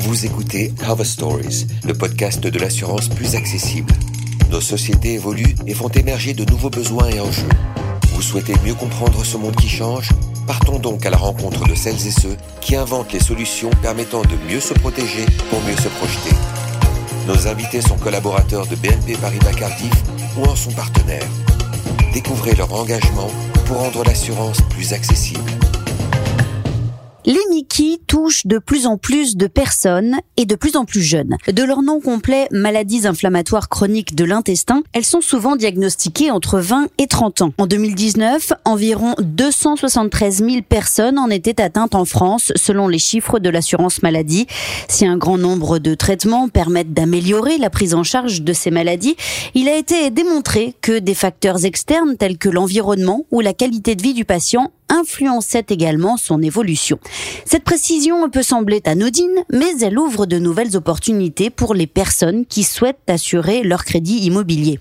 Vous écoutez Cover Stories, le podcast de l'assurance plus accessible. Nos sociétés évoluent et font émerger de nouveaux besoins et enjeux. Vous souhaitez mieux comprendre ce monde qui change? Partons donc à la rencontre de celles et ceux qui inventent les solutions permettant de mieux se protéger pour mieux se projeter. Nos invités sont collaborateurs de BNP Paribas Cardiff ou en sont partenaires. Découvrez leur engagement pour rendre l'assurance plus accessible. Les Mickey touchent de plus en plus de personnes et de plus en plus jeunes. De leur nom complet, maladies inflammatoires chroniques de l'intestin, elles sont souvent diagnostiquées entre 20 et 30 ans. En 2019, environ 273 000 personnes en étaient atteintes en France, selon les chiffres de l'assurance maladie. Si un grand nombre de traitements permettent d'améliorer la prise en charge de ces maladies, il a été démontré que des facteurs externes tels que l'environnement ou la qualité de vie du patient influençait également son évolution. Cette précision peut sembler anodine, mais elle ouvre de nouvelles opportunités pour les personnes qui souhaitent assurer leur crédit immobilier.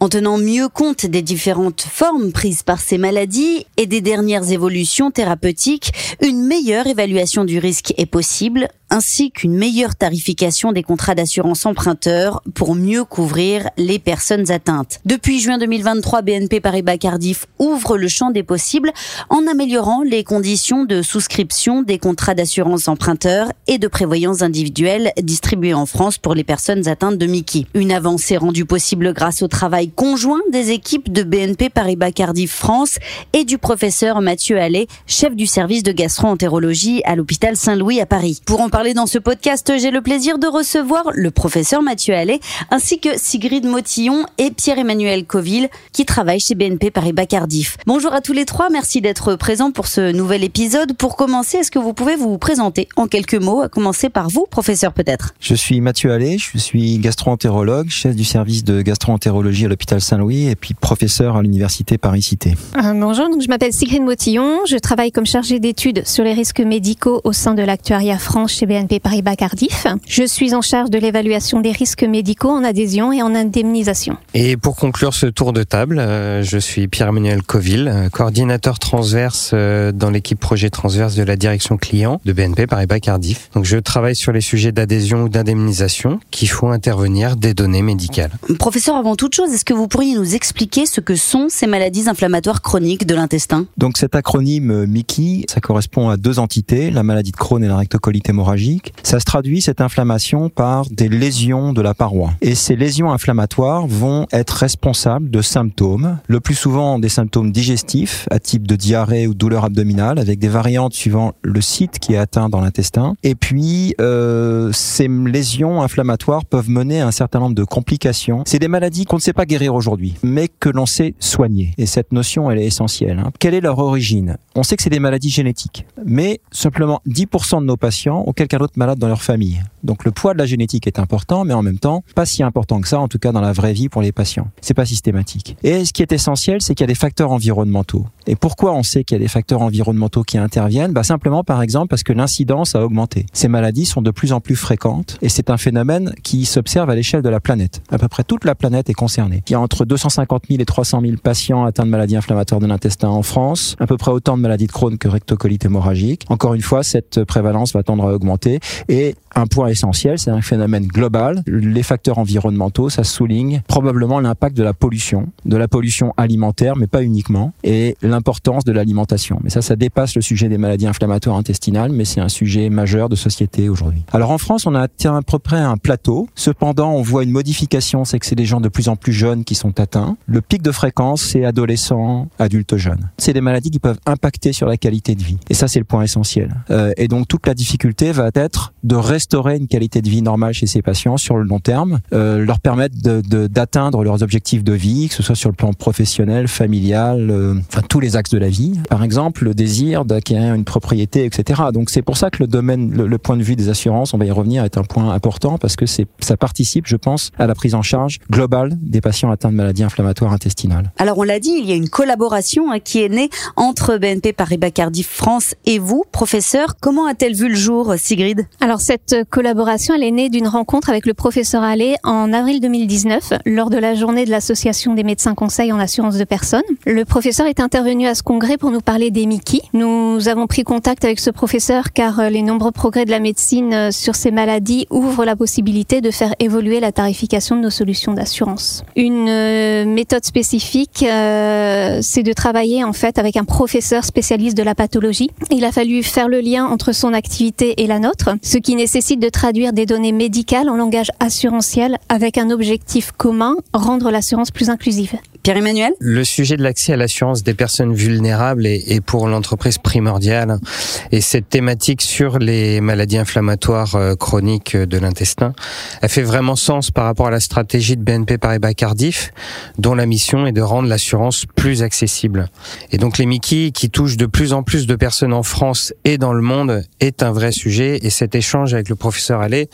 En tenant mieux compte des différentes formes prises par ces maladies et des dernières évolutions thérapeutiques, une meilleure évaluation du risque est possible, ainsi qu'une meilleure tarification des contrats d'assurance emprunteur pour mieux couvrir les personnes atteintes. Depuis juin 2023, BNP Paribas Cardiff ouvre le champ des possibles en améliorant les conditions de souscription des contrats d'assurance emprunteur et de prévoyance individuelle distribués en France pour les personnes atteintes de Mickey. Une avancée rendue possible grâce au travail conjoint des équipes de BNP Paribas Cardiff France et du professeur Mathieu Allais, chef du service de gastro-entérologie à l'hôpital Saint-Louis à Paris. Pour en parler dans ce podcast, j'ai le plaisir de recevoir le professeur Mathieu Allais ainsi que Sigrid Motillon et Pierre-Emmanuel Coville qui travaillent chez BNP Paribas Cardiff. Bonjour à tous les trois, merci d'être présents pour ce nouvel épisode. Pour commencer, est-ce que vous pouvez vous présenter en quelques mots, à commencer par vous, professeur peut-être? Je suis Mathieu Allais, je suis gastro-entérologue, chef du service de gastro-entérologie à l'hôpital Saint-Louis et puis professeur à l'université Paris-Cité. Euh, bonjour, donc je m'appelle Sigrid Motillon, je travaille comme chargée d'études sur les risques médicaux au sein de l'actuaria France chez BNP Paribas Cardiff. Je suis en charge de l'évaluation des risques médicaux en adhésion et en indemnisation. Et pour conclure ce tour de table, euh, je suis Pierre-Emmanuel Coville, euh, coordinateur transverse euh, dans l'équipe projet transverse de la direction client de BNP Paribas Cardiff. Donc je travaille sur les sujets d'adhésion ou d'indemnisation qui font intervenir des données médicales. Professeur, avant toute chose, est-ce que vous pourriez nous expliquer ce que sont ces maladies inflammatoires chroniques de l'intestin? Donc cet acronyme MICI, ça correspond à deux entités, la maladie de Crohn et la rectocolite hémorragique. Ça se traduit, cette inflammation, par des lésions de la paroi. Et ces lésions inflammatoires vont être responsables de symptômes, le plus souvent des symptômes digestifs, à type de diarrhée ou douleur abdominale, avec des variantes suivant le site qui est atteint dans l'intestin. Et puis, euh, ces lésions inflammatoires peuvent mener à un certain nombre de complications. C'est des maladies qu'on ne sait pas guérir aujourd'hui, mais que l'on sait soigner. Et cette notion, elle est essentielle. Hein. Quelle est leur origine? On sait que c'est des maladies génétiques, mais simplement 10% de nos patients quelqu'un d'autre malade dans leur famille. Donc le poids de la génétique est important, mais en même temps, pas si important que ça, en tout cas dans la vraie vie pour les patients. C'est pas systématique. Et ce qui est essentiel, c'est qu'il y a des facteurs environnementaux. Et pourquoi on sait qu'il y a des facteurs environnementaux qui interviennent? Bah Simplement, par exemple, parce que l'incidence a augmenté. Ces maladies sont de plus en plus fréquentes et c'est un phénomène qui s'observe à l'échelle de la planète. À peu près toute la planète est concernée. Il y a entre 250 000 et 300 000 patients atteints de maladies inflammatoires de l'intestin en France, à peu près autant de maladies de Crohn que rectocolite hémorragique. Encore une fois, cette prévalence va tendre à augmenter et un point essentiel, c'est un phénomène global. Les facteurs environnementaux, ça souligne probablement l'impact de la pollution, de la pollution alimentaire, mais pas uniquement, et l'importance de l'alimentation. Mais ça, ça dépasse le sujet des maladies inflammatoires intestinales, mais c'est un sujet majeur de société aujourd'hui. Alors en France, on a atteint à peu près un plateau. Cependant, on voit une modification, c'est que c'est des gens de plus en plus jeunes qui sont atteints. Le pic de fréquence, c'est adolescents, adultes jeunes. C'est des maladies qui peuvent impacter sur la qualité de vie. Et ça, c'est le point essentiel. Euh, et donc toute la difficulté va être de restaurer une qualité de vie normale chez ces patients sur le long terme, euh, leur permettre d'atteindre leurs objectifs de vie, que ce soit sur le plan professionnel, familial, euh, enfin tous les axes de la vie. Par exemple, le désir d'acquérir une propriété, etc. Donc c'est pour ça que le domaine, le, point de vue des assurances, on va y revenir, est un point important parce que ça participe, je pense, à la prise en charge globale des patients atteints de maladies inflammatoires intestinales. Alors on l'a dit, il y a une collaboration hein, qui est née entre BNP Paribas Cardiff France et vous, professeur. Comment a-t-elle vu le jour, Alors cette collaboration, elle est née d'une rencontre avec le professeur Allais en avril 2019 lors de la journée de l'association des médecins conseils en assurance de personnes. Le professeur est intervenu à ce congrès pour nous parler des Mickey. Nous avons pris contact avec ce professeur car les nombreux progrès de la médecine sur ces maladies ouvrent la possibilité de faire évoluer la tarification de nos solutions d'assurance. Une méthode spécifique, euh, c'est de travailler en fait avec un professeur spécialiste de la pathologie. Il a fallu faire le lien entre son activité et la ce qui nécessite de traduire des données médicales en langage assurantiel avec un objectif commun, rendre l'assurance plus inclusive. Pierre-Emmanuel Le sujet de l'accès à l'assurance des personnes vulnérables est, pour l'entreprise primordial. Et cette thématique sur les maladies inflammatoires euh, chroniques de l'intestin, elle fait vraiment sens par rapport à la stratégie de BNP Paribas Cardiff, dont la mission est de rendre l'assurance plus accessible. Et donc les Mickey, qui touchent de plus en plus de personnes en France et dans le monde, est un vrai sujet. Et cet échange avec le professeur Allais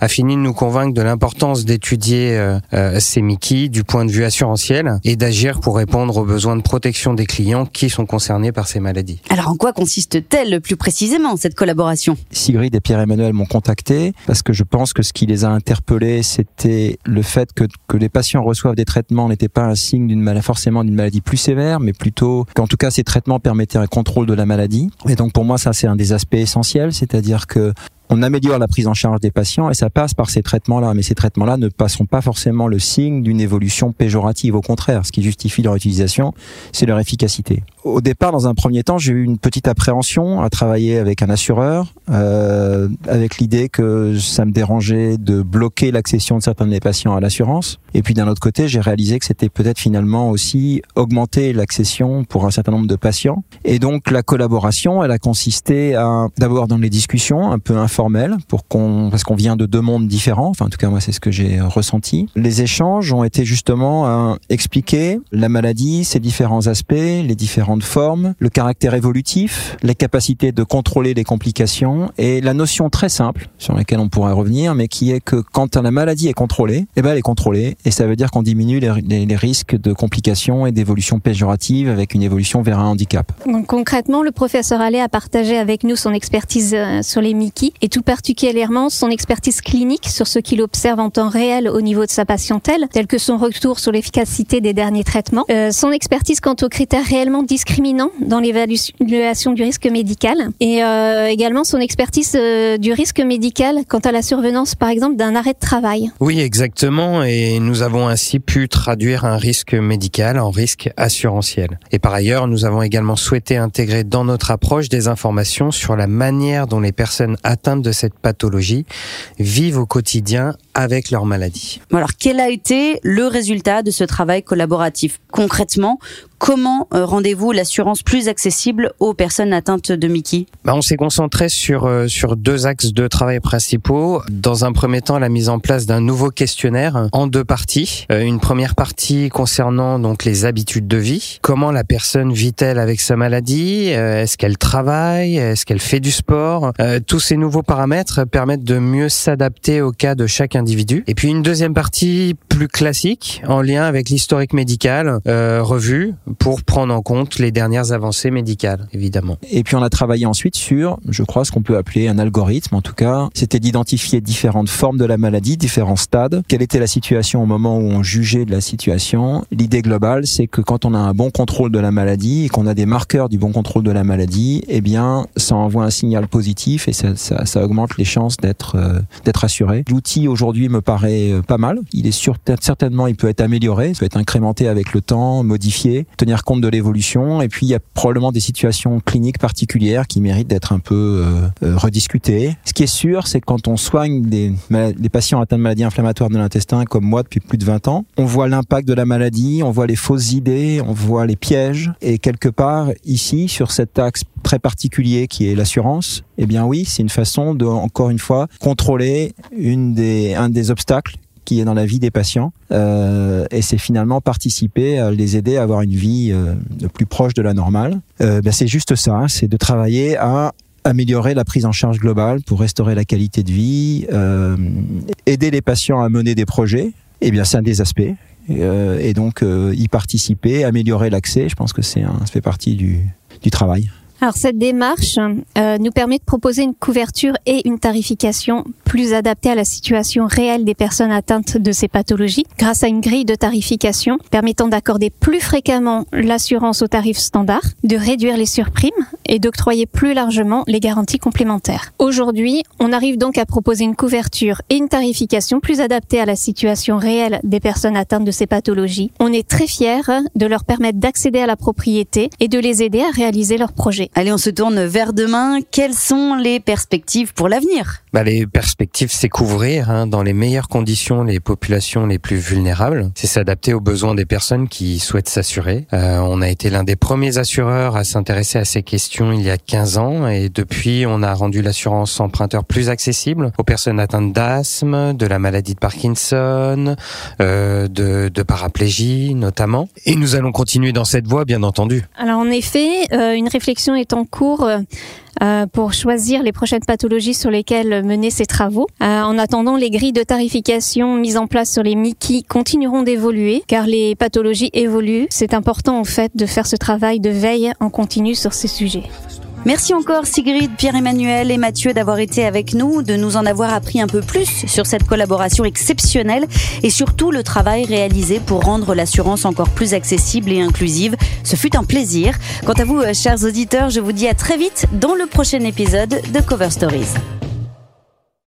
a fini de nous convaincre de l'importance d'étudier euh, euh, ces Mickey du point de vue assurantiel d'agir pour répondre aux besoins de protection des clients qui sont concernés par ces maladies. Alors en quoi consiste-t-elle plus précisément cette collaboration? Sigrid et Pierre-Emmanuel m'ont contacté parce que je pense que ce qui les a interpellés, c'était le fait que, que les patients reçoivent des traitements n'était pas un signe d'une maladie, forcément d'une maladie plus sévère, mais plutôt qu'en tout cas ces traitements permettaient un contrôle de la maladie. Et donc pour moi ça c'est un des aspects essentiels, c'est-à-dire que on améliore la prise en charge des patients et ça passe par ces traitements-là. Mais ces traitements-là ne passeront pas forcément le signe d'une évolution péjorative. Au contraire, ce qui justifie leur utilisation, c'est leur efficacité. Au départ, dans un premier temps, j'ai eu une petite appréhension à travailler avec un assureur, euh, avec l'idée que ça me dérangeait de bloquer l'accession de certains des patients à l'assurance. Et puis d'un autre côté, j'ai réalisé que c'était peut-être finalement aussi augmenter l'accession pour un certain nombre de patients. Et donc la collaboration, elle a consisté à d'abord dans les discussions un peu informelles pour qu'on parce qu'on vient de deux mondes différents. Enfin en tout cas moi c'est ce que j'ai ressenti. Les échanges ont été justement à expliquer la maladie, ses différents aspects, les différentes formes, le caractère évolutif, les capacités de contrôler les complications et la notion très simple sur laquelle on pourrait revenir, mais qui est que quand la maladie est contrôlée, eh ben elle est contrôlée et ça veut dire qu'on diminue les, risques de complications et d'évolution péjorative avec une évolution vers un handicap. Concrètement, le professeur Allais a partagé avec nous son expertise sur les Mickey tout particulièrement son expertise clinique sur ce qu'il observe en temps réel au niveau de sa patientèle, tel que son retour sur l'efficacité des derniers traitements, euh, son expertise quant aux critères réellement discriminants dans l'évaluation du risque médical et euh, également son expertise euh, du risque médical quant à la survenance par exemple d'un arrêt de travail. Oui, exactement et nous avons ainsi pu traduire un risque médical en risque assurantiel. Et par ailleurs, nous avons également souhaité intégrer dans notre approche des informations sur la manière dont les personnes atteintes de cette pathologie vivent au quotidien avec leur maladie. Alors, quel a été le résultat de ce travail collaboratif Concrètement, comment euh, rendez-vous l'assurance plus accessible aux personnes atteintes de Mickey? Bah, On s'est concentré sur, euh, sur deux axes de travail principaux. Dans un premier temps, la mise en place d'un nouveau questionnaire en deux parties. Euh, une première partie concernant donc les habitudes de vie. Comment la personne vit-elle avec sa maladie? Est-ce qu'elle travaille? Est-ce qu'elle fait du sport? Tous ces nouveaux paramètres permettent de mieux s'adapter au cas de chaque Et puis une deuxième partie plus classique en lien avec l'historique médical revu pour prendre en compte les dernières avancées médicales, évidemment. Et puis on a travaillé ensuite sur, je crois, ce qu'on peut appeler un algorithme, en tout cas, c'était d'identifier différentes formes de la maladie, différents stades, quelle était la situation au moment où on jugeait de la situation? L'idée globale, c'est que quand on a un bon contrôle de la maladie et qu'on a des marqueurs du bon contrôle de la maladie, eh bien, ça envoie un signal positif et ça, ça, ça augmente les chances d'être euh, d'être assuré. L'outil aujourd'hui me paraît euh, pas mal. Il est certainement, il peut être amélioré, ça peut être incrémenté avec le temps, modifié tenir compte de l'évolution. Et puis, il y a probablement des situations cliniques particulières qui méritent d'être un peu euh, euh, rediscutées. Ce qui est sûr, c'est que quand on soigne des, des patients atteints de maladies inflammatoires de l'intestin, comme moi depuis plus de 20 ans, on voit l'impact de la maladie, on voit les fausses idées, on voit les pièges. Et quelque part, ici, sur cet axe très particulier qui est l'assurance, eh bien oui, c'est une façon de, encore une fois, contrôler une des, un des obstacles qui est dans la vie des patients euh, et c'est finalement participer à les aider à avoir une vie euh, plus proche de la normale. Euh, ben c'est juste ça, hein, c'est de travailler à améliorer la prise en charge globale pour restaurer la qualité de vie, euh, aider les patients à mener des projets. Eh bien, c'est un des aspects. Et donc, y participer, améliorer l'accès, je pense que c'est ça fait partie du, du travail. Alors cette démarche euh, nous permet de proposer une couverture et une tarification plus adaptée à la situation réelle des personnes atteintes de ces pathologies. Grâce à une grille de tarification permettant d'accorder plus fréquemment l'assurance au tarif standard, de réduire les surprimes et d'octroyer plus largement les garanties complémentaires. Aujourd'hui, on arrive donc à proposer une couverture et une tarification plus adaptée à la situation réelle des personnes atteintes de ces pathologies. On est très fiers de leur permettre d'accéder à la propriété et de les aider à réaliser leurs projets. Allez, on se tourne vers demain. Quelles sont les perspectives pour l'avenir? Bah, Les perspectives, c'est couvrir hein, dans les meilleures conditions les populations les plus vulnérables. C'est s'adapter aux besoins des personnes qui souhaitent s'assurer. Euh, on a été l'un des premiers assureurs à s'intéresser à ces questions il y a 15 ans et depuis on a rendu l'assurance emprunteur plus accessible aux personnes atteintes d'asthme, de la maladie de Parkinson, euh, de, paraplégie notamment. Et nous allons continuer dans cette voie bien entendu. Alors en effet, euh, une réflexion est en cours. Euh, pour choisir les prochaines pathologies sur lesquelles mener ces travaux. Euh, en attendant, les grilles de tarification mises en place sur les Mickey continueront d'évoluer car les pathologies évoluent. C'est important en fait de faire ce travail de veille en continu sur ces sujets. Merci encore Sigrid, Pierre-Emmanuel et Mathieu d'avoir été avec nous, de nous en avoir appris un peu plus sur cette collaboration exceptionnelle et surtout le travail réalisé pour rendre l'assurance encore plus accessible et inclusive. Ce fut un plaisir. Quant à vous, euh, chers auditeurs, je vous dis à très vite dans le prochain épisode de Cover Stories.